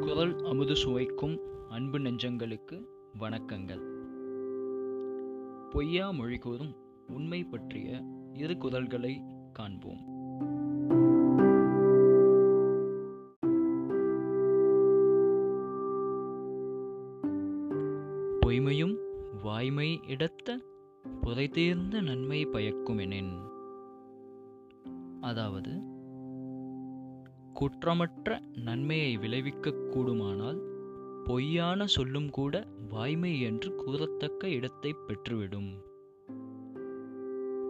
குரல் அமுது சுவைக்கும் அன்பு நெஞ்சங்களுக்கு வணக்கங்கள். பொய்யா மொழி கூறும் உண்மை பற்றிய இரு குரல்களை காண்போம். பொய்மையும் வாய்மை இடத்த புதைத்தேர்ந்த நன்மை பயக்குமெனின் அதாவது குற்றமற்ற நன்மையை விளைவிக்கக் கூடுமானால் பொய்யான சொல்லும் கூட வாய்மை என்று கூறத்தக்க இடத்தை பெற்றுவிடும்.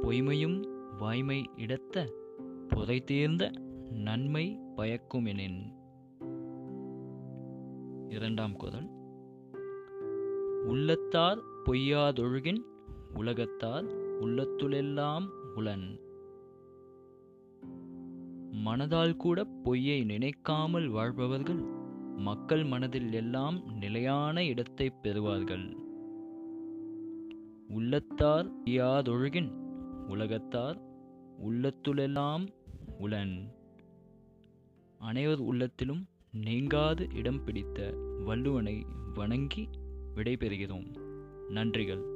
பொய்மையும் வாய்மை இடத்த புதைதீர்ந்த நன்மை பயக்குமெனின். இரண்டாம் குரல். உள்ளத்தார் பொய்யாதொழுகின் உலகத்தார் உள்ளத்துளெல்லாம் உளன். மனதால் கூட பொய்யை நினைக்காமல் வாழ்பவர்கள் மக்கள் மனதில் எல்லாம் நிலையான இடத்தை பெறுவார்கள். உள்ளத்தார் பொய்யாதொழுகின் உலகத்தார் உள்ளத்துளெல்லாம் உளன். அனைவர் உள்ளத்திலும் நீங்காது இடம் பிடித்த வள்ளுவனை வணங்கி விடைபெறுகிறோம். நன்றிகள்.